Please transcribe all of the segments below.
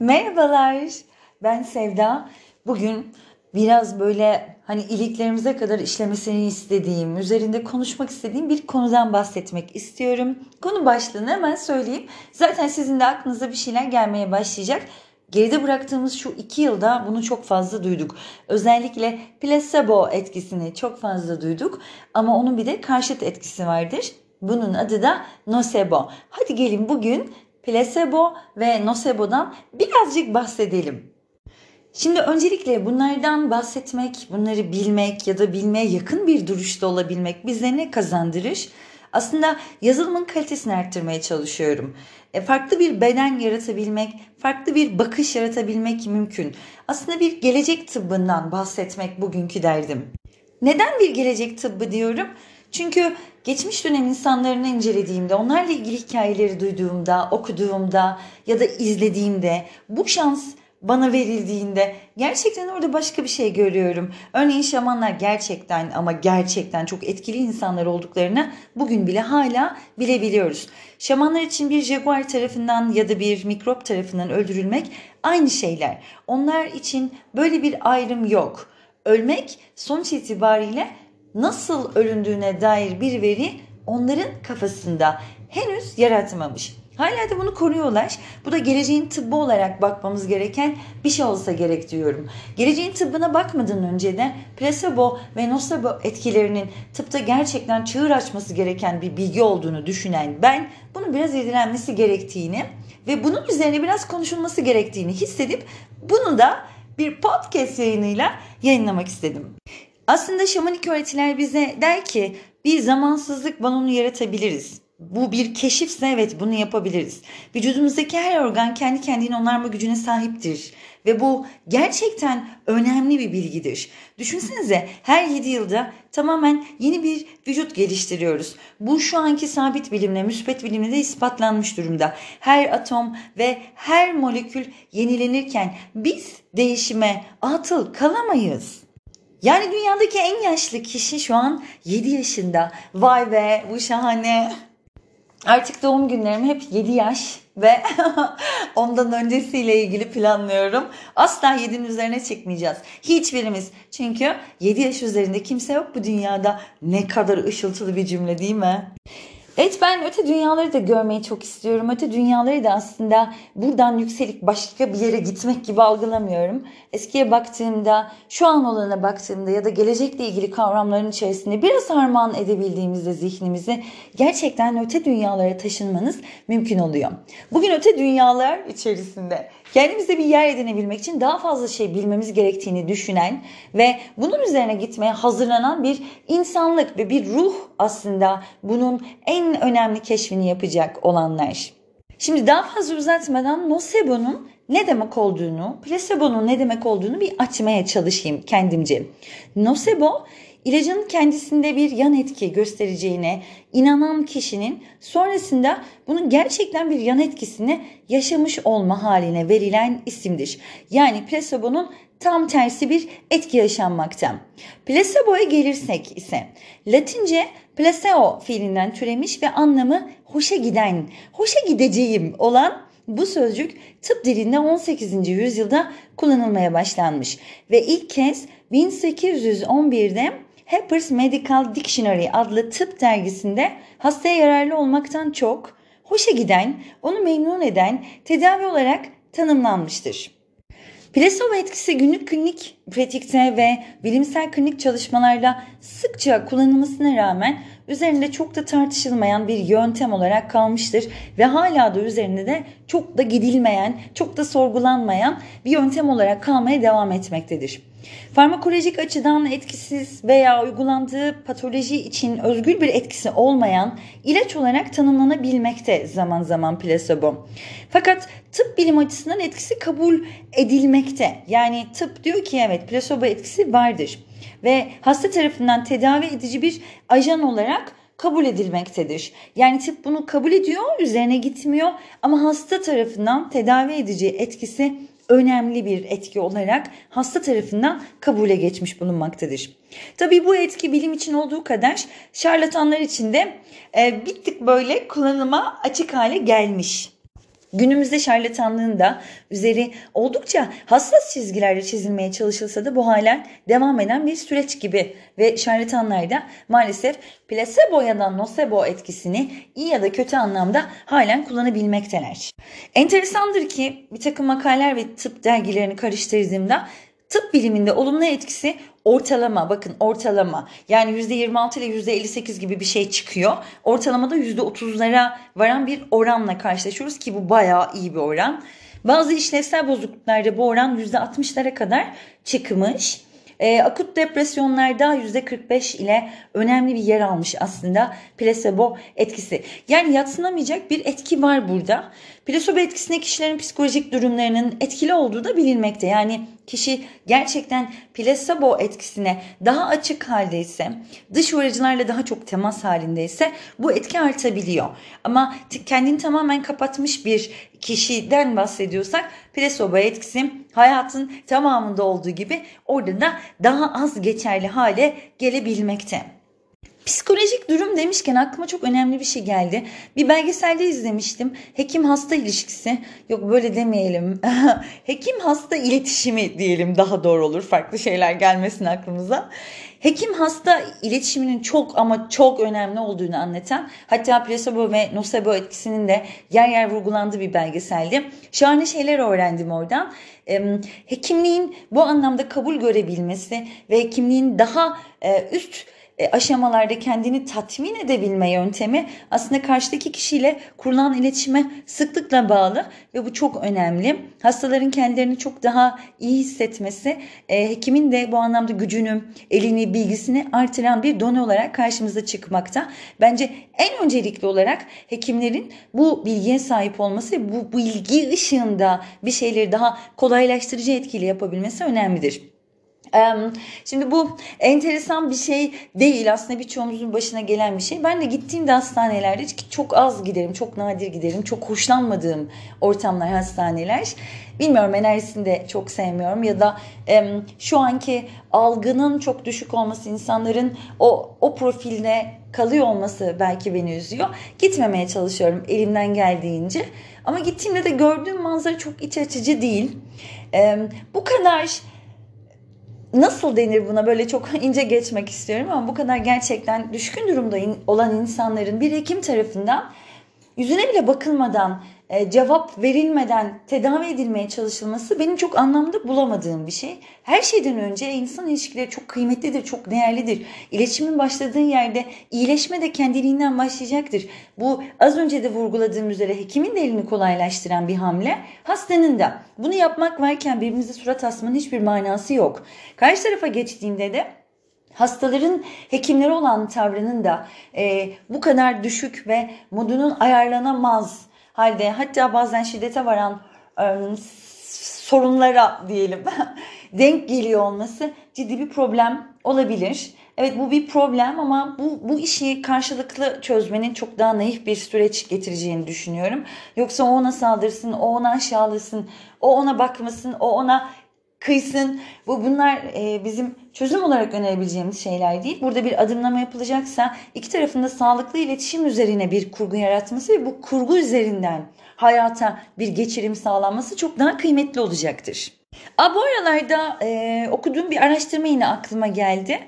Merhabalar, ben Sevda. Bugün biraz böyle hani iliklerimize kadar işlemesini istediğim, üzerinde konuşmak istediğim bir konudan bahsetmek istiyorum. Konu başlığını hemen söyleyeyim. Zaten sizin de aklınıza bir şeyler gelmeye başlayacak. Geride bıraktığımız şu iki yılda bunu çok fazla duyduk. Özellikle placebo etkisini çok fazla duyduk. Ama onun bir de karşıt etkisi vardır. Bunun adı da nocebo. Hadi gelin bugün placebo ve nocebo'dan birazcık bahsedelim. Şimdi öncelikle bunlardan bahsetmek, bunları bilmek ya da bilmeye yakın bir duruşta olabilmek bize ne kazandırır? Aslında yazılımın kalitesini arttırmaya çalışıyorum. E, farklı bir beden yaratabilmek, farklı bir bakış yaratabilmek mümkün. Aslında bir gelecek tıbbından bahsetmek bugünkü derdim. Neden bir gelecek tıbbı diyorum? Çünkü geçmiş dönem insanlarını incelediğimde, onlarla ilgili hikayeleri duyduğumda, okuduğumda ya da izlediğimde bu şans bana verildiğinde gerçekten orada başka bir şey görüyorum. Örneğin şamanlar gerçekten ama gerçekten çok etkili insanlar olduklarını bugün bile hala bilebiliyoruz. Şamanlar için bir jaguar tarafından ya da bir mikrop tarafından öldürülmek aynı şeyler. Onlar için böyle bir ayrım yok. Ölmek sonuç itibariyle nasıl ölündüğüne dair bir veri onların kafasında henüz yaratmamış. Hala da bunu koruyorlar. Bu da geleceğin tıbbı olarak bakmamız gereken bir şey olsa gerek diyorum. Geleceğin tıbbına bakmadan önce de placebo ve nocebo etkilerinin tıpta gerçekten çığır açması gereken bir bilgi olduğunu düşünen ben bunu biraz irdelenmesi gerektiğini ve bunun üzerine biraz konuşulması gerektiğini hissedip bunu da bir podcast yayınıyla yayınlamak istedim. Aslında şamanik öğretiler bize der ki bir zamansızlık balonu yaratabiliriz. Bu bir keşifse evet bunu yapabiliriz. Vücudumuzdaki her organ kendi kendine onarma gücüne sahiptir. Ve bu gerçekten önemli bir bilgidir. Düşünsenize her 7 yılda tamamen yeni bir vücut geliştiriyoruz. Bu şu anki sabit bilimle, müspet bilimle de ispatlanmış durumda. Her atom ve her molekül yenilenirken biz değişime atıl kalamayız. Yani dünyadaki en yaşlı kişi şu an 7 yaşında. Vay be bu şahane. Artık doğum günlerimi hep 7 yaş ve ondan öncesiyle ilgili planlıyorum. Asla 7'nin üzerine çıkmayacağız. Hiçbirimiz. Çünkü 7 yaş üzerinde kimse yok bu dünyada. Ne kadar ışıltılı bir cümle değil mi? Evet ben öte dünyaları da görmeyi çok istiyorum. Öte dünyaları da aslında buradan yükselip başka bir yere gitmek gibi algılamıyorum. Eskiye baktığımda, şu an olana baktığımda ya da gelecekle ilgili kavramların içerisinde biraz harman edebildiğimizde zihnimizi gerçekten öte dünyalara taşınmanız mümkün oluyor. Bugün öte dünyalar içerisinde kendimize bir yer edinebilmek için daha fazla şey bilmemiz gerektiğini düşünen ve bunun üzerine gitmeye hazırlanan bir insanlık ve bir ruh aslında bunun en önemli keşfini yapacak olanlar. Şimdi daha fazla uzatmadan nocebo'nun ne demek olduğunu, placebo'nun ne demek olduğunu bir açmaya çalışayım kendimce. Nocebo ilacın kendisinde bir yan etki göstereceğine inanan kişinin sonrasında bunun gerçekten bir yan etkisini yaşamış olma haline verilen isimdir. Yani placebo'nun tam tersi bir etki yaşanmakta. Placebo'ya gelirsek ise Latince placebo fiilinden türemiş ve anlamı hoşa giden, hoşa gideceğim olan bu sözcük tıp dilinde 18. yüzyılda kullanılmaya başlanmış ve ilk kez 1811'de Harper's Medical Dictionary adlı tıp dergisinde hastaya yararlı olmaktan çok hoşa giden, onu memnun eden tedavi olarak tanımlanmıştır. Plasebo etkisi günlük klinik pratikte ve bilimsel klinik çalışmalarla sıkça kullanılmasına rağmen üzerinde çok da tartışılmayan bir yöntem olarak kalmıştır ve hala da üzerinde de çok da gidilmeyen, çok da sorgulanmayan bir yöntem olarak kalmaya devam etmektedir. Farmakolojik açıdan etkisiz veya uygulandığı patoloji için özgür bir etkisi olmayan ilaç olarak tanımlanabilmekte zaman zaman plasebo. Fakat tıp bilim açısından etkisi kabul edilmekte. Yani tıp diyor ki evet plasebo etkisi vardır ve hasta tarafından tedavi edici bir ajan olarak kabul edilmektedir. Yani tıp bunu kabul ediyor, üzerine gitmiyor ama hasta tarafından tedavi edici etkisi önemli bir etki olarak hasta tarafından kabule geçmiş bulunmaktadır. Tabii bu etki bilim için olduğu kadar şarlatanlar için de e, bir tık böyle kullanıma açık hale gelmiş. Günümüzde şarlatanlığın da üzeri oldukça hassas çizgilerle çizilmeye çalışılsa da bu halen devam eden bir süreç gibi ve şarlatanlar da maalesef plasebo ya da nocebo etkisini iyi ya da kötü anlamda halen kullanabilmekteler. Enteresandır ki bir takım makaleler ve tıp dergilerini karıştırdığımda tıp biliminde olumlu etkisi ortalama bakın ortalama yani %26 ile %58 gibi bir şey çıkıyor. Ortalamada %30'lara varan bir oranla karşılaşıyoruz ki bu bayağı iyi bir oran. Bazı işlevsel bozukluklarda bu oran %60'lara kadar çıkmış. E, akut depresyonlarda %45 ile önemli bir yer almış aslında plasebo etkisi. Yani yatsınamayacak bir etki var burada. Plasebo etkisine kişilerin psikolojik durumlarının etkili olduğu da bilinmekte. Yani kişi gerçekten plasebo etkisine daha açık haldeyse, dış uyarıcılarla daha çok temas halindeyse bu etki artabiliyor. Ama kendini tamamen kapatmış bir kişiden bahsediyorsak plasebo etkisi hayatın tamamında olduğu gibi orada da daha az geçerli hale gelebilmekte. Psikolojik durum demişken aklıma çok önemli bir şey geldi. Bir belgeselde izlemiştim. Hekim hasta ilişkisi. Yok böyle demeyelim. Hekim hasta iletişimi diyelim daha doğru olur. Farklı şeyler gelmesin aklımıza. Hekim hasta iletişiminin çok ama çok önemli olduğunu anlatan hatta placebo ve nocebo etkisinin de yer yer vurgulandığı bir belgeseldi. Şahane şeyler öğrendim oradan. Hekimliğin bu anlamda kabul görebilmesi ve hekimliğin daha e, üst aşamalarda kendini tatmin edebilme yöntemi aslında karşıdaki kişiyle kurulan iletişime sıklıkla bağlı ve bu çok önemli. Hastaların kendilerini çok daha iyi hissetmesi e, hekimin de bu anlamda gücünü, elini, bilgisini artıran bir donu olarak karşımıza çıkmakta. Bence en öncelikli olarak hekimlerin bu bilgiye sahip olması, bu bilgi ışığında bir şeyleri daha kolaylaştırıcı etkili yapabilmesi önemlidir. Şimdi bu enteresan bir şey değil aslında birçoğumuzun başına gelen bir şey. Ben de gittiğimde hastanelerde çok az giderim, çok nadir giderim. Çok hoşlanmadığım ortamlar hastaneler. Bilmiyorum enerjisini de çok sevmiyorum ya da şu anki algının çok düşük olması insanların o, o profilde kalıyor olması belki beni üzüyor. Gitmemeye çalışıyorum elimden geldiğince. Ama gittiğimde de gördüğüm manzara çok iç açıcı değil. Bu kadar nasıl denir buna? Böyle çok ince geçmek istiyorum ama bu kadar gerçekten düşkün durumda olan insanların bir hekim tarafından yüzüne bile bakılmadan e, cevap verilmeden tedavi edilmeye çalışılması benim çok anlamda bulamadığım bir şey. Her şeyden önce insan ilişkileri çok kıymetlidir, çok değerlidir. İletişimin başladığı yerde iyileşme de kendiliğinden başlayacaktır. Bu az önce de vurguladığım üzere hekimin de elini kolaylaştıran bir hamle. Hastanın da. Bunu yapmak varken birbirimize surat asmanın hiçbir manası yok. Karşı tarafa geçtiğinde de hastaların hekimleri olan tavrının da e, bu kadar düşük ve modunun ayarlanamaz halde hatta bazen şiddete varan e, sorunlara diyelim denk geliyor olması ciddi bir problem olabilir. Evet bu bir problem ama bu, bu işi karşılıklı çözmenin çok daha naif bir süreç getireceğini düşünüyorum. Yoksa o ona saldırsın, o ona aşağılasın, o ona bakmasın, o ona kıysın. Bu bunlar e, bizim çözüm olarak önerebileceğimiz şeyler değil. Burada bir adımlama yapılacaksa iki tarafında sağlıklı iletişim üzerine bir kurgu yaratması ve bu kurgu üzerinden hayata bir geçirim sağlanması çok daha kıymetli olacaktır. Aa, bu aralarda e, okuduğum bir araştırma yine aklıma geldi.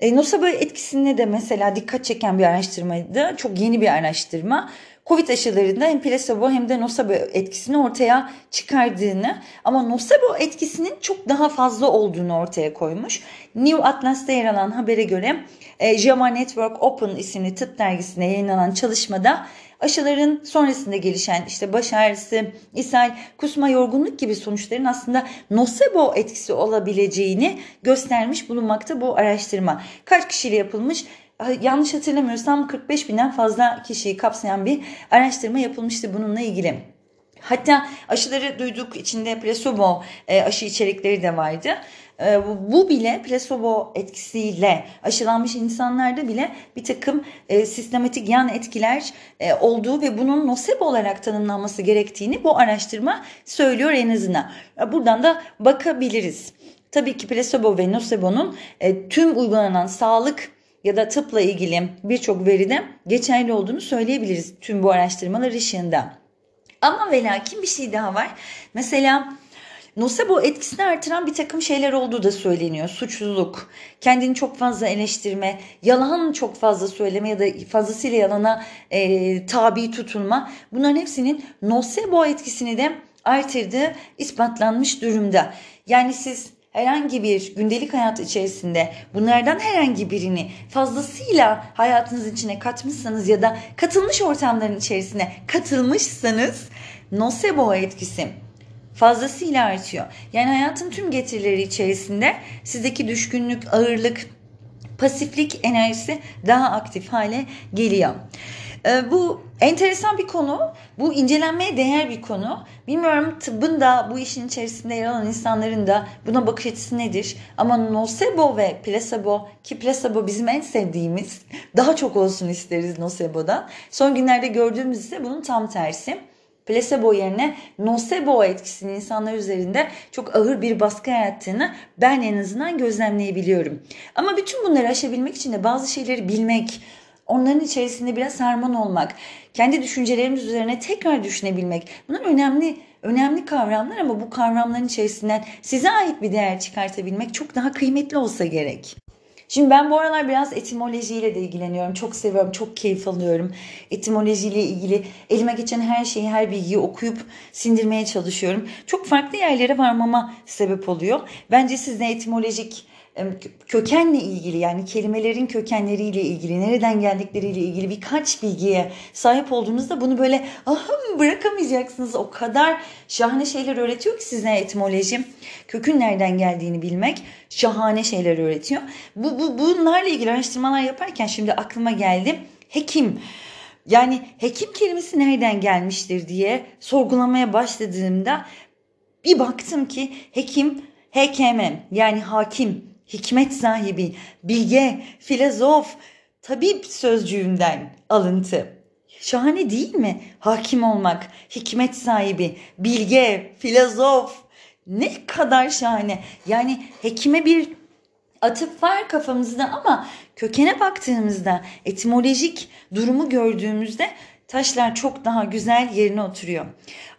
E, nocebo etkisine de mesela dikkat çeken bir araştırmaydı. Çok yeni bir araştırma. Covid aşılarında hem plasebo hem de nocebo etkisini ortaya çıkardığını ama nocebo etkisinin çok daha fazla olduğunu ortaya koymuş. New Atlas'ta yer alan habere göre e, JAMA Network Open isimli tıp dergisine yayınlanan çalışmada aşıların sonrasında gelişen işte baş ağrısı, ishal, kusma, yorgunluk gibi sonuçların aslında nocebo etkisi olabileceğini göstermiş bulunmakta bu araştırma. Kaç kişiyle yapılmış? Yanlış hatırlamıyorsam 45 binden fazla kişiyi kapsayan bir araştırma yapılmıştı bununla ilgili. Hatta aşıları duyduk içinde placebo e, aşı içerikleri de vardı. E, bu bile placebo etkisiyle aşılanmış insanlarda bile bir takım e, sistematik yan etkiler olduğu ve bunun nocebo olarak tanımlanması gerektiğini bu araştırma söylüyor en azından. Buradan da bakabiliriz. Tabii ki placebo ve nocebo'nun tüm uygulanan sağlık ya da tıpla ilgili birçok veride geçerli olduğunu söyleyebiliriz tüm bu araştırmalar ışığında. Ama ve lakin bir şey daha var. Mesela Nocebo etkisini artıran bir takım şeyler olduğu da söyleniyor. Suçluluk, kendini çok fazla eleştirme, yalan çok fazla söyleme ya da fazlasıyla yalana e, tabi tutulma. Bunların hepsinin nocebo etkisini de artırdığı ispatlanmış durumda. Yani siz herhangi bir gündelik hayat içerisinde bunlardan herhangi birini fazlasıyla hayatınız içine katmışsanız ya da katılmış ortamların içerisine katılmışsanız nocebo etkisi fazlasıyla artıyor. Yani hayatın tüm getirileri içerisinde sizdeki düşkünlük, ağırlık, pasiflik enerjisi daha aktif hale geliyor. Ee, bu enteresan bir konu. Bu incelenmeye değer bir konu. Bilmiyorum tıbbın da bu işin içerisinde yer alan insanların da buna bakış açısı nedir? Ama nocebo ve placebo ki placebo bizim en sevdiğimiz daha çok olsun isteriz nocebo'da. Son günlerde gördüğümüz ise bunun tam tersi placebo yerine nocebo etkisinin insanlar üzerinde çok ağır bir baskı yarattığını ben en azından gözlemleyebiliyorum. Ama bütün bunları aşabilmek için de bazı şeyleri bilmek, onların içerisinde biraz harman olmak, kendi düşüncelerimiz üzerine tekrar düşünebilmek. Bunlar önemli önemli kavramlar ama bu kavramların içerisinden size ait bir değer çıkartabilmek çok daha kıymetli olsa gerek. Şimdi ben bu aralar biraz etimolojiyle de ilgileniyorum. Çok seviyorum, çok keyif alıyorum. Etimolojiyle ilgili elime geçen her şeyi, her bilgiyi okuyup sindirmeye çalışıyorum. Çok farklı yerlere varmama sebep oluyor. Bence siz de etimolojik kökenle ilgili yani kelimelerin kökenleriyle ilgili nereden geldikleriyle ilgili birkaç bilgiye sahip olduğunuzda bunu böyle ahım bırakamayacaksınız. O kadar şahane şeyler öğretiyor ki size etimoloji. Kökün nereden geldiğini bilmek şahane şeyler öğretiyor. Bu, bu bunlarla ilgili araştırmalar yaparken şimdi aklıma geldi. Hekim yani hekim kelimesi nereden gelmiştir diye sorgulamaya başladığımda bir baktım ki hekim hekemem yani hakim hikmet sahibi, bilge, filozof, tabip sözcüğünden alıntı. Şahane değil mi? Hakim olmak, hikmet sahibi, bilge, filozof. Ne kadar şahane. Yani hekime bir atıp var kafamızda ama kökene baktığımızda, etimolojik durumu gördüğümüzde taşlar çok daha güzel yerine oturuyor.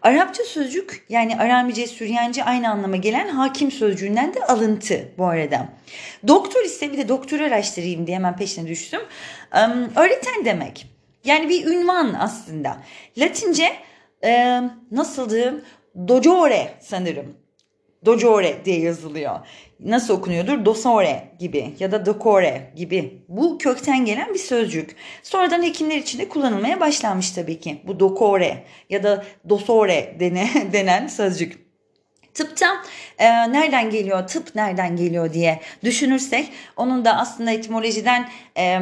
Arapça sözcük yani Aramice, Süryanice aynı anlama gelen hakim sözcüğünden de alıntı bu arada. Doktor ise bir de doktor araştırayım diye hemen peşine düştüm. öğreten demek. Yani bir ünvan aslında. Latince e, nasıldı? Docore sanırım. Docore diye yazılıyor. Nasıl okunuyordur? Dosore gibi ya da dokore gibi. Bu kökten gelen bir sözcük. Sonradan hekimler için de kullanılmaya başlanmış tabii ki. Bu dokore ya da dosore dene, denen sözcük. Tıpta e, nereden geliyor, tıp nereden geliyor diye düşünürsek onun da aslında etimolojiden e,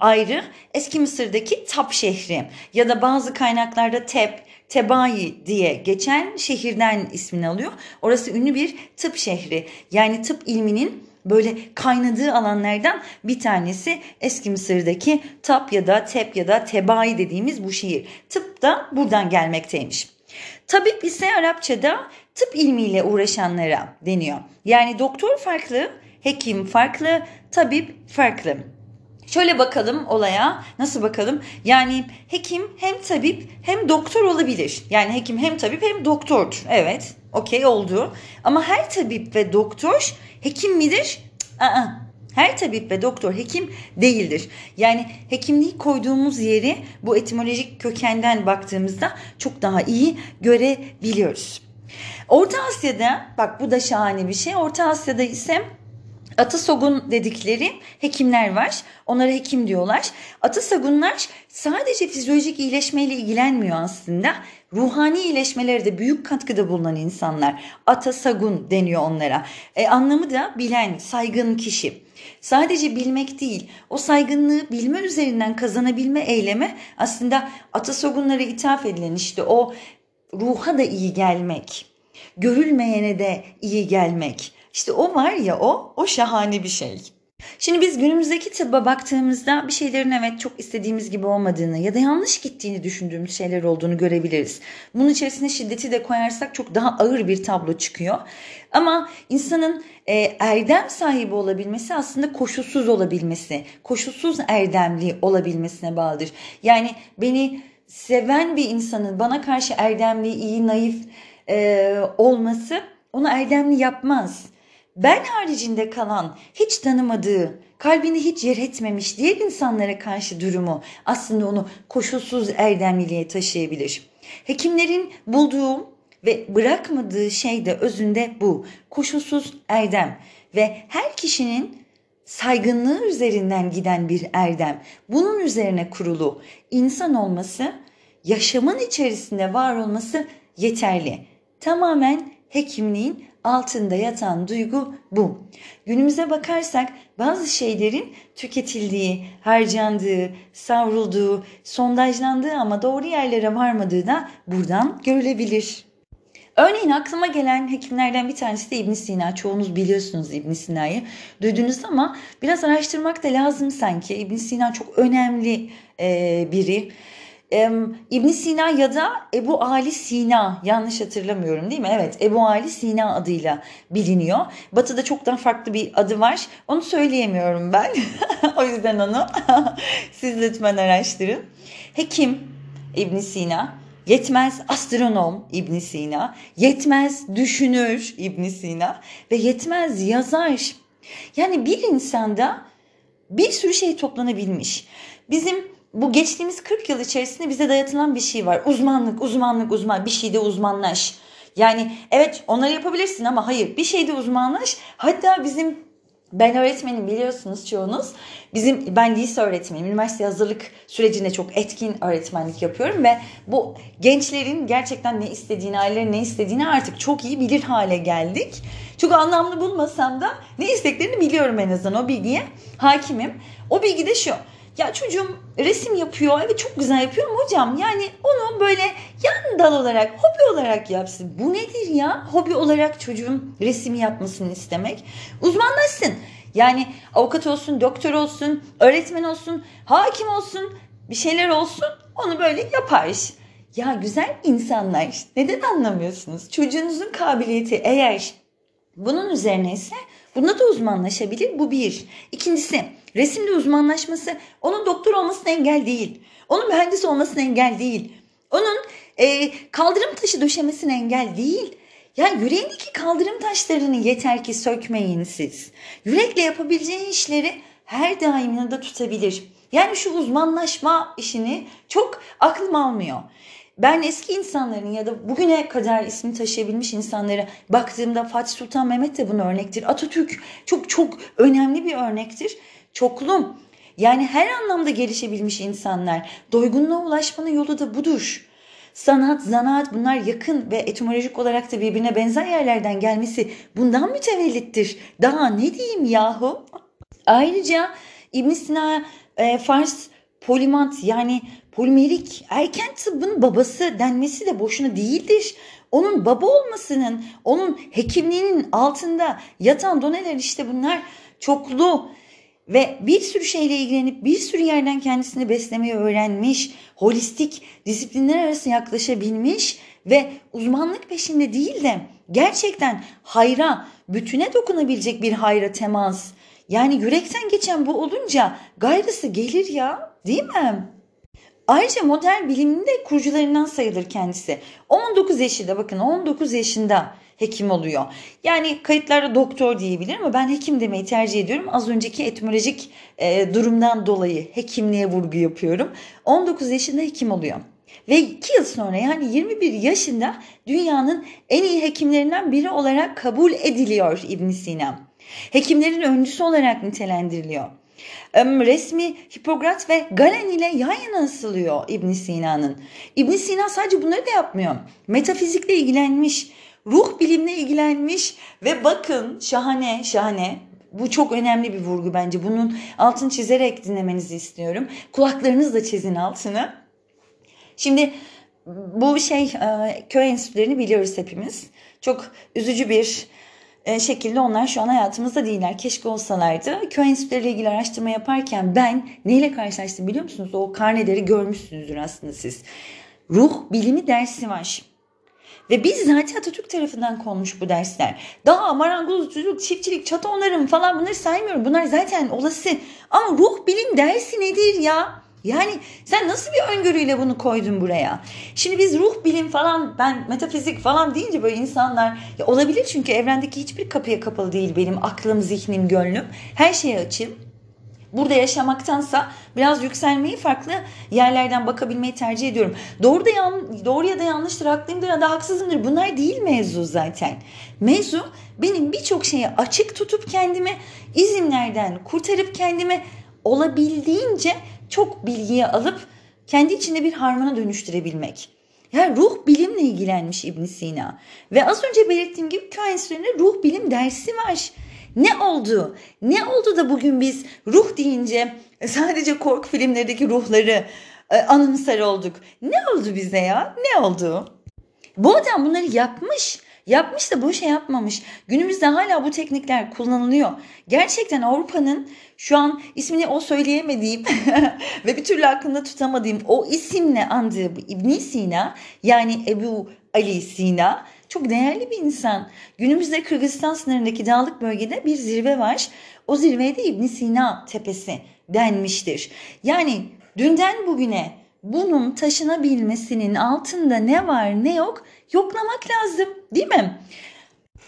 ayrı eski Mısır'daki Tap şehri ya da bazı kaynaklarda Tep Tebai diye geçen şehirden ismini alıyor. Orası ünlü bir tıp şehri. Yani tıp ilminin böyle kaynadığı alanlardan bir tanesi eski Mısır'daki Tap ya da Tep ya da Tebai dediğimiz bu şehir. Tıp da buradan gelmekteymiş. Tabip ise Arapçada tıp ilmiyle uğraşanlara deniyor. Yani doktor farklı, hekim farklı, tabip farklı. Şöyle bakalım olaya. Nasıl bakalım? Yani hekim hem tabip hem doktor olabilir. Yani hekim hem tabip hem doktordur. Evet. Okey oldu. Ama her tabip ve doktor hekim midir? Aa, her tabip ve doktor hekim değildir. Yani hekimliği koyduğumuz yeri bu etimolojik kökenden baktığımızda çok daha iyi görebiliyoruz. Orta Asya'da bak bu da şahane bir şey. Orta Asya'da ise Atasogun dedikleri hekimler var. Onlara hekim diyorlar. Atasagunlar sadece fizyolojik iyileşmeyle ilgilenmiyor aslında. Ruhani iyileşmelere de büyük katkıda bulunan insanlar. Atasagun deniyor onlara. E, anlamı da bilen, saygın kişi. Sadece bilmek değil, o saygınlığı bilme üzerinden kazanabilme eylemi aslında atasogunlara ithaf edilen işte o ruha da iyi gelmek, görülmeyene de iyi gelmek işte o var ya o, o şahane bir şey. Şimdi biz günümüzdeki tıbba baktığımızda bir şeylerin evet çok istediğimiz gibi olmadığını ya da yanlış gittiğini düşündüğümüz şeyler olduğunu görebiliriz. Bunun içerisine şiddeti de koyarsak çok daha ağır bir tablo çıkıyor. Ama insanın e, erdem sahibi olabilmesi aslında koşulsuz olabilmesi, koşulsuz erdemli olabilmesine bağlıdır. Yani beni seven bir insanın bana karşı erdemli, iyi, naif e, olması onu erdemli yapmaz. Ben haricinde kalan, hiç tanımadığı, kalbini hiç yer etmemiş diğer insanlara karşı durumu aslında onu koşulsuz erdemliliğe taşıyabilir. Hekimlerin bulduğu ve bırakmadığı şey de özünde bu. Koşulsuz erdem ve her kişinin saygınlığı üzerinden giden bir erdem. Bunun üzerine kurulu insan olması, yaşamın içerisinde var olması yeterli. Tamamen hekimliğin altında yatan duygu bu. Günümüze bakarsak bazı şeylerin tüketildiği, harcandığı, savrulduğu, sondajlandığı ama doğru yerlere varmadığı da buradan görülebilir. Örneğin aklıma gelen hekimlerden bir tanesi de İbn Sina. Çoğunuz biliyorsunuz İbn Sina'yı. Duydunuz ama biraz araştırmak da lazım sanki. İbn Sina çok önemli biri. E, ibn Sina ya da Ebu Ali Sina yanlış hatırlamıyorum değil mi? Evet Ebu Ali Sina adıyla biliniyor. Batı'da çok daha farklı bir adı var. Onu söyleyemiyorum ben. o yüzden onu siz lütfen araştırın. Hekim İbn Sina Yetmez astronom İbn Sina, yetmez düşünür İbn Sina ve yetmez yazar. Yani bir insanda bir sürü şey toplanabilmiş. Bizim bu geçtiğimiz 40 yıl içerisinde bize dayatılan bir şey var. Uzmanlık, uzmanlık, uzman bir şeyde uzmanlaş. Yani evet onları yapabilirsin ama hayır bir şeyde uzmanlaş. Hatta bizim ben öğretmenim biliyorsunuz çoğunuz. Bizim ben lise öğretmenim. Üniversite hazırlık sürecinde çok etkin öğretmenlik yapıyorum ve bu gençlerin gerçekten ne istediğini, ailelerin ne istediğini artık çok iyi bilir hale geldik. Çok anlamlı bulmasam da ne isteklerini biliyorum en azından o bilgiye hakimim. O bilgi de şu. Ya çocuğum resim yapıyor evet çok güzel yapıyor ama hocam yani onu böyle yan dal olarak hobi olarak yapsın. Bu nedir ya? Hobi olarak çocuğun resim yapmasını istemek. Uzmanlaşsın. Yani avukat olsun, doktor olsun, öğretmen olsun, hakim olsun, bir şeyler olsun onu böyle yapar. Ya güzel insanlar neden anlamıyorsunuz? Çocuğunuzun kabiliyeti eğer bunun üzerine ise bunda da uzmanlaşabilir. Bu bir. İkincisi resimde uzmanlaşması onun doktor olmasına engel değil. Onun mühendis olmasına engel değil. Onun e, kaldırım taşı döşemesine engel değil. Ya yüreğindeki kaldırım taşlarını yeter ki sökmeyin siz. Yürekle yapabileceğin işleri her daim yanında tutabilir. Yani şu uzmanlaşma işini çok aklım almıyor. Ben eski insanların ya da bugüne kadar ismi taşıyabilmiş insanlara baktığımda Fatih Sultan Mehmet de bunu örnektir. Atatürk çok çok önemli bir örnektir. Çoklum yani her anlamda gelişebilmiş insanlar. Doygunluğa ulaşmanın yolu da budur. Sanat, zanaat bunlar yakın ve etimolojik olarak da birbirine benzer yerlerden gelmesi bundan mütevellittir. Daha ne diyeyim yahu? Ayrıca İbn Sina e, Fars polimant yani polimerik erken tıbbın babası denmesi de boşuna değildir. Onun baba olmasının, onun hekimliğinin altında yatan doneler işte bunlar çoklu ve bir sürü şeyle ilgilenip bir sürü yerden kendisini beslemeyi öğrenmiş, holistik disiplinler arası yaklaşabilmiş ve uzmanlık peşinde değil de gerçekten hayra, bütüne dokunabilecek bir hayra temas. Yani yürekten geçen bu olunca gayrısı gelir ya değil mi? Ayrıca modern bilimin de kurucularından sayılır kendisi. 19 yaşında bakın 19 yaşında hekim oluyor. Yani kayıtlarda doktor diyebilir ama ben hekim demeyi tercih ediyorum. Az önceki etimolojik e, durumdan dolayı hekimliğe vurgu yapıyorum. 19 yaşında hekim oluyor. Ve 2 yıl sonra yani 21 yaşında dünyanın en iyi hekimlerinden biri olarak kabul ediliyor İbn Sina. Hekimlerin öncüsü olarak nitelendiriliyor. Resmi Hipokrat ve Galen ile yan yana asılıyor İbn Sina'nın. İbn Sina sadece bunları da yapmıyor. Metafizikle ilgilenmiş, ruh bilimle ilgilenmiş ve bakın şahane şahane bu çok önemli bir vurgu bence. Bunun altını çizerek dinlemenizi istiyorum. Kulaklarınızla çizin altını. Şimdi bu şey e, köy enstitülerini biliyoruz hepimiz. Çok üzücü bir şekilde onlar şu an hayatımızda değiller. Keşke olsalardı. Köy enstitüleriyle ilgili araştırma yaparken ben neyle karşılaştım biliyor musunuz? O karneleri görmüşsünüzdür aslında siz. Ruh bilimi dersi var. Ve bizzat Atatürk tarafından konmuş bu dersler. Daha marangozculuk, çiftçilik, çato onarım falan bunları saymıyorum. Bunlar zaten olası. Ama ruh bilim dersi nedir ya? Yani sen nasıl bir öngörüyle bunu koydun buraya? Şimdi biz ruh bilim falan ben metafizik falan deyince böyle insanlar ya olabilir çünkü evrendeki hiçbir kapıya kapalı değil benim aklım, zihnim, gönlüm. Her şeye açım. Burada yaşamaktansa biraz yükselmeyi farklı yerlerden bakabilmeyi tercih ediyorum. Doğru da yan, doğru ya da yanlıştır, haklıyımdır ya da haksızımdır. Bunlar değil mevzu zaten. Mevzu benim birçok şeye açık tutup kendimi izimlerden kurtarıp kendimi olabildiğince çok bilgiye alıp kendi içinde bir harmona dönüştürebilmek. Yani ruh bilimle ilgilenmiş İbn Sina. Ve az önce belirttiğim gibi köy ruh bilim dersi var. Ne oldu? Ne oldu da bugün biz ruh deyince sadece korku filmlerindeki ruhları e, anımsar olduk? Ne oldu bize ya? Ne oldu? Bu adam bunları yapmış. Yapmış da boşa yapmamış. Günümüzde hala bu teknikler kullanılıyor. Gerçekten Avrupa'nın şu an ismini o söyleyemediğim ve bir türlü aklımda tutamadığım o isimle andığı İbn Sina yani Ebu Ali Sina çok değerli bir insan. Günümüzde Kırgızistan sınırındaki dağlık bölgede bir zirve var. O zirveye de İbn Sina tepesi denmiştir. Yani dünden bugüne bunun taşınabilmesinin altında ne var ne yok yoklamak lazım değil mi?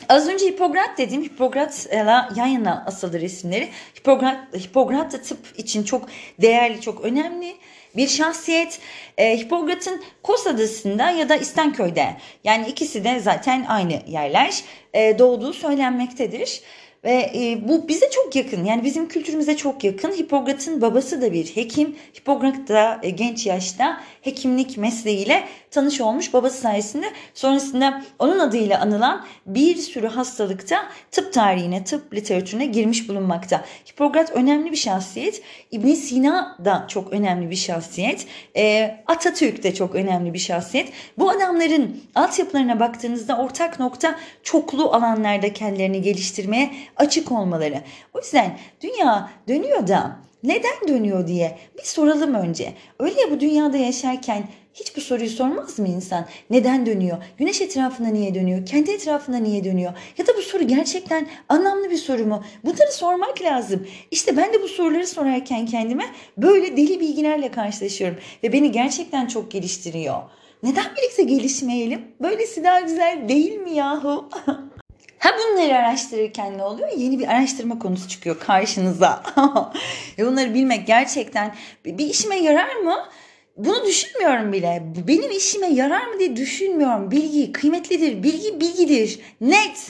Az önce Hipokrat dedim. Hipokrat'la yan yana asıldı resimleri. Hipokrat, Hipokrat da tıp için çok değerli, çok önemli bir şahsiyet. E, Hipokrat'ın Kos Adası'nda ya da İstenköy'de yani ikisi de zaten aynı yerler e, doğduğu söylenmektedir. Ve e, bu bize çok yakın yani bizim kültürümüze çok yakın. Hipokrat'ın babası da bir hekim. Hipokrat da e, genç yaşta hekimlik mesleğiyle tanış olmuş babası sayesinde. Sonrasında onun adıyla anılan bir sürü hastalıkta tıp tarihine, tıp literatürüne girmiş bulunmakta. Hipokrat önemli bir şahsiyet. İbn Sina da çok önemli bir şahsiyet. E, Atatürk de çok önemli bir şahsiyet. Bu adamların altyapılarına baktığınızda ortak nokta çoklu alanlarda kendilerini geliştirmeye açık olmaları. O yüzden dünya dönüyor da neden dönüyor diye bir soralım önce. Öyle ya bu dünyada yaşarken hiç bu soruyu sormaz mı insan? Neden dönüyor? Güneş etrafında niye dönüyor? Kendi etrafında niye dönüyor? Ya da bu soru gerçekten anlamlı bir soru mu? Bunları sormak lazım. İşte ben de bu soruları sorarken kendime böyle deli bilgilerle karşılaşıyorum. Ve beni gerçekten çok geliştiriyor. Neden birlikte gelişmeyelim? Böylesi daha güzel değil mi yahu? Ha bunları araştırırken ne oluyor? Yeni bir araştırma konusu çıkıyor karşınıza. Ve bunları bilmek gerçekten bir işime yarar mı? Bunu düşünmüyorum bile. Benim işime yarar mı diye düşünmüyorum. Bilgi kıymetlidir. Bilgi bilgidir. Net.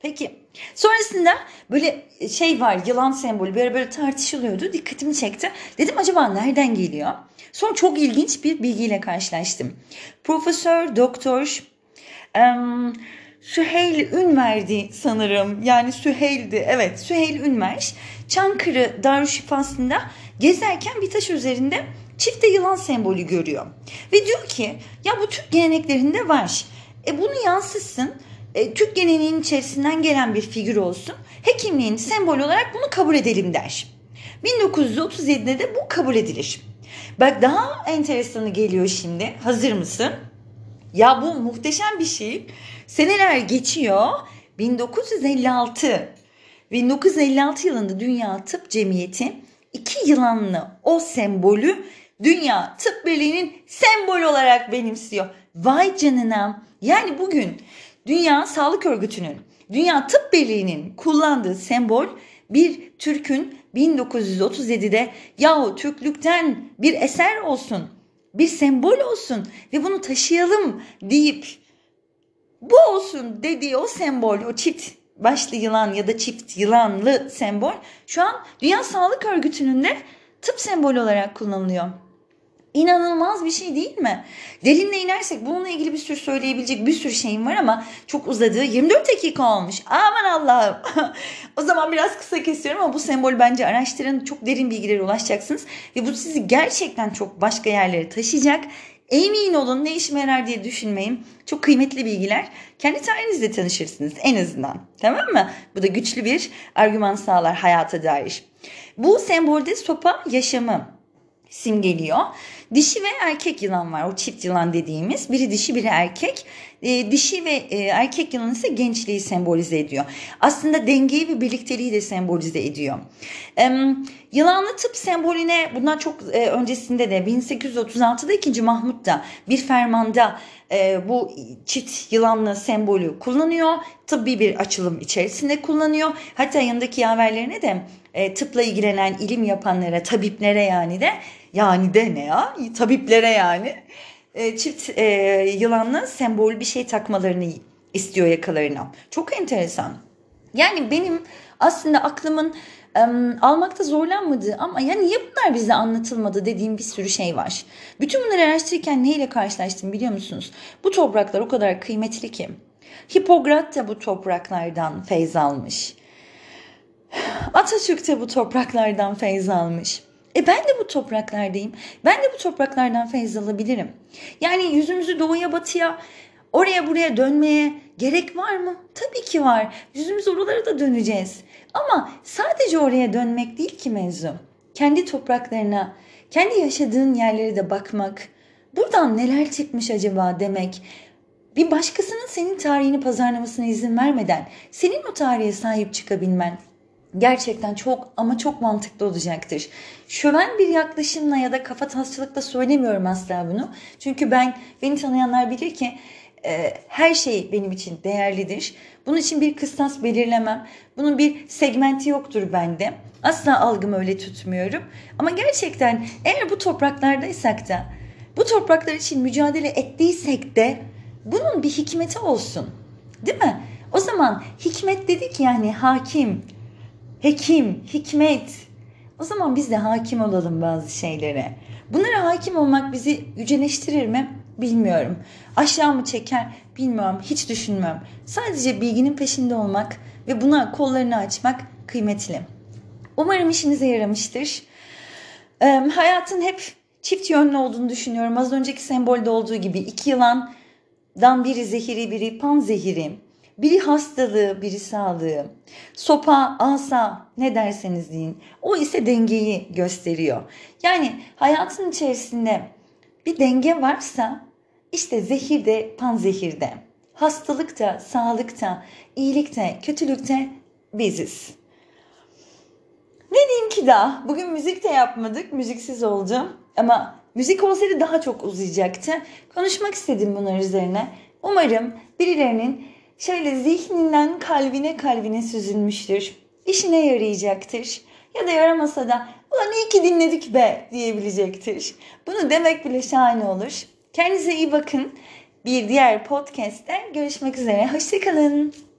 Peki sonrasında böyle şey var yılan sembolü böyle böyle tartışılıyordu. Dikkatimi çekti. Dedim acaba nereden geliyor? Sonra çok ilginç bir bilgiyle karşılaştım. Profesör Doktor um, Süheyl Ünver'di sanırım. Yani Süheyl'di. Evet Süheyl Ünver. Çankırı Darüşşifası'nda gezerken bir taş üzerinde çifte yılan sembolü görüyor. Ve diyor ki ya bu Türk geleneklerinde var. E bunu yansıtsın. E, Türk geleneğinin içerisinden gelen bir figür olsun. Hekimliğin sembolü olarak bunu kabul edelim der. 1937'de de bu kabul edilir. Bak daha enteresanı geliyor şimdi. Hazır mısın? Ya bu muhteşem bir şey. Seneler geçiyor. 1956. 1956 yılında Dünya Tıp Cemiyeti iki yılanlı o sembolü Dünya Tıp Birliği'nin sembolü olarak benimsiyor. Vay canına. Yani bugün Dünya Sağlık Örgütü'nün, Dünya Tıp Birliği'nin kullandığı sembol bir Türk'ün 1937'de yahu Türklükten bir eser olsun, bir sembol olsun ve bunu taşıyalım deyip bu olsun dediği o sembol, o çift başlı yılan ya da çift yılanlı sembol şu an Dünya Sağlık Örgütü'nün de tıp sembolü olarak kullanılıyor. İnanılmaz bir şey değil mi? Derinle inersek bununla ilgili bir sürü söyleyebilecek bir sürü şeyim var ama çok uzadı. 24 dakika olmuş. Aman Allah'ım. o zaman biraz kısa kesiyorum ama bu sembol bence araştırın. Çok derin bilgilere ulaşacaksınız. Ve bu sizi gerçekten çok başka yerlere taşıyacak. Emin olun ne işime yarar diye düşünmeyin. Çok kıymetli bilgiler. Kendi tarihinizle tanışırsınız en azından. Tamam mı? Bu da güçlü bir argüman sağlar hayata dair. Bu sembolde sopa yaşamı simgeliyor. Dişi ve erkek yılan var. O çift yılan dediğimiz. Biri dişi biri erkek. E, dişi ve e, erkek yılan ise gençliği sembolize ediyor. Aslında dengeyi ve birlikteliği de sembolize ediyor. E, yılanlı tıp sembolüne bundan çok e, öncesinde de 1836'da 2. Mahmut da bir fermanda e, bu çift yılanlı sembolü kullanıyor. Tıbbi bir açılım içerisinde kullanıyor. Hatta yanındaki yaverlerine de e, tıpla ilgilenen ilim yapanlara, tabiplere yani de yani ya? Tabiplere yani e, çift e, yılanlı sembol bir şey takmalarını istiyor yakalarına. Çok enteresan. Yani benim aslında aklımın e, almakta zorlanmadığı ama ya niye bunlar bize anlatılmadı dediğim bir sürü şey var. Bütün bunları araştırırken neyle karşılaştım biliyor musunuz? Bu topraklar o kadar kıymetli ki. Hipokrat da bu topraklardan feyz almış. Atatürk de bu topraklardan feyz almış. E ben de bu topraklardayım. Ben de bu topraklardan feyz alabilirim. Yani yüzümüzü doğuya batıya oraya buraya dönmeye gerek var mı? Tabii ki var. Yüzümüz oralara da döneceğiz. Ama sadece oraya dönmek değil ki mevzu. Kendi topraklarına, kendi yaşadığın yerlere de bakmak. Buradan neler çıkmış acaba demek. Bir başkasının senin tarihini pazarlamasına izin vermeden senin o tarihe sahip çıkabilmen gerçekten çok ama çok mantıklı olacaktır. Şöven bir yaklaşımla ya da kafa tasçılıkla söylemiyorum asla bunu. Çünkü ben beni tanıyanlar bilir ki e, her şey benim için değerlidir. Bunun için bir kıstas belirlemem. Bunun bir segmenti yoktur bende. Asla algımı öyle tutmuyorum. Ama gerçekten eğer bu topraklardaysak da bu topraklar için mücadele ettiysek de bunun bir hikmeti olsun. Değil mi? O zaman hikmet dedik yani hakim, hekim, hikmet. O zaman biz de hakim olalım bazı şeylere. Bunlara hakim olmak bizi yüceleştirir mi? Bilmiyorum. Aşağı mı çeker? Bilmiyorum. Hiç düşünmem. Sadece bilginin peşinde olmak ve buna kollarını açmak kıymetli. Umarım işinize yaramıştır. Ee, hayatın hep çift yönlü olduğunu düşünüyorum. Az önceki sembolde olduğu gibi iki yılandan biri zehiri biri pan zehiri. Biri hastalığı, biri sağlığı. Sopa, asa ne derseniz deyin. O ise dengeyi gösteriyor. Yani hayatın içerisinde bir denge varsa işte zehir de panzehirde. Hastalıkta, sağlıkta, iyilikte, kötülükte biziz. Ne diyeyim ki daha? Bugün müzik de yapmadık. Müziksiz oldu. Ama müzik olsaydı daha çok uzayacaktı. Konuşmak istedim bunlar üzerine. Umarım birilerinin şöyle zihninden kalbine kalbine süzülmüştür. İşine yarayacaktır. Ya da yaramasa da ulan iyi ki dinledik be diyebilecektir. Bunu demek bile şahane olur. Kendinize iyi bakın. Bir diğer podcast'te görüşmek üzere. Hoşçakalın.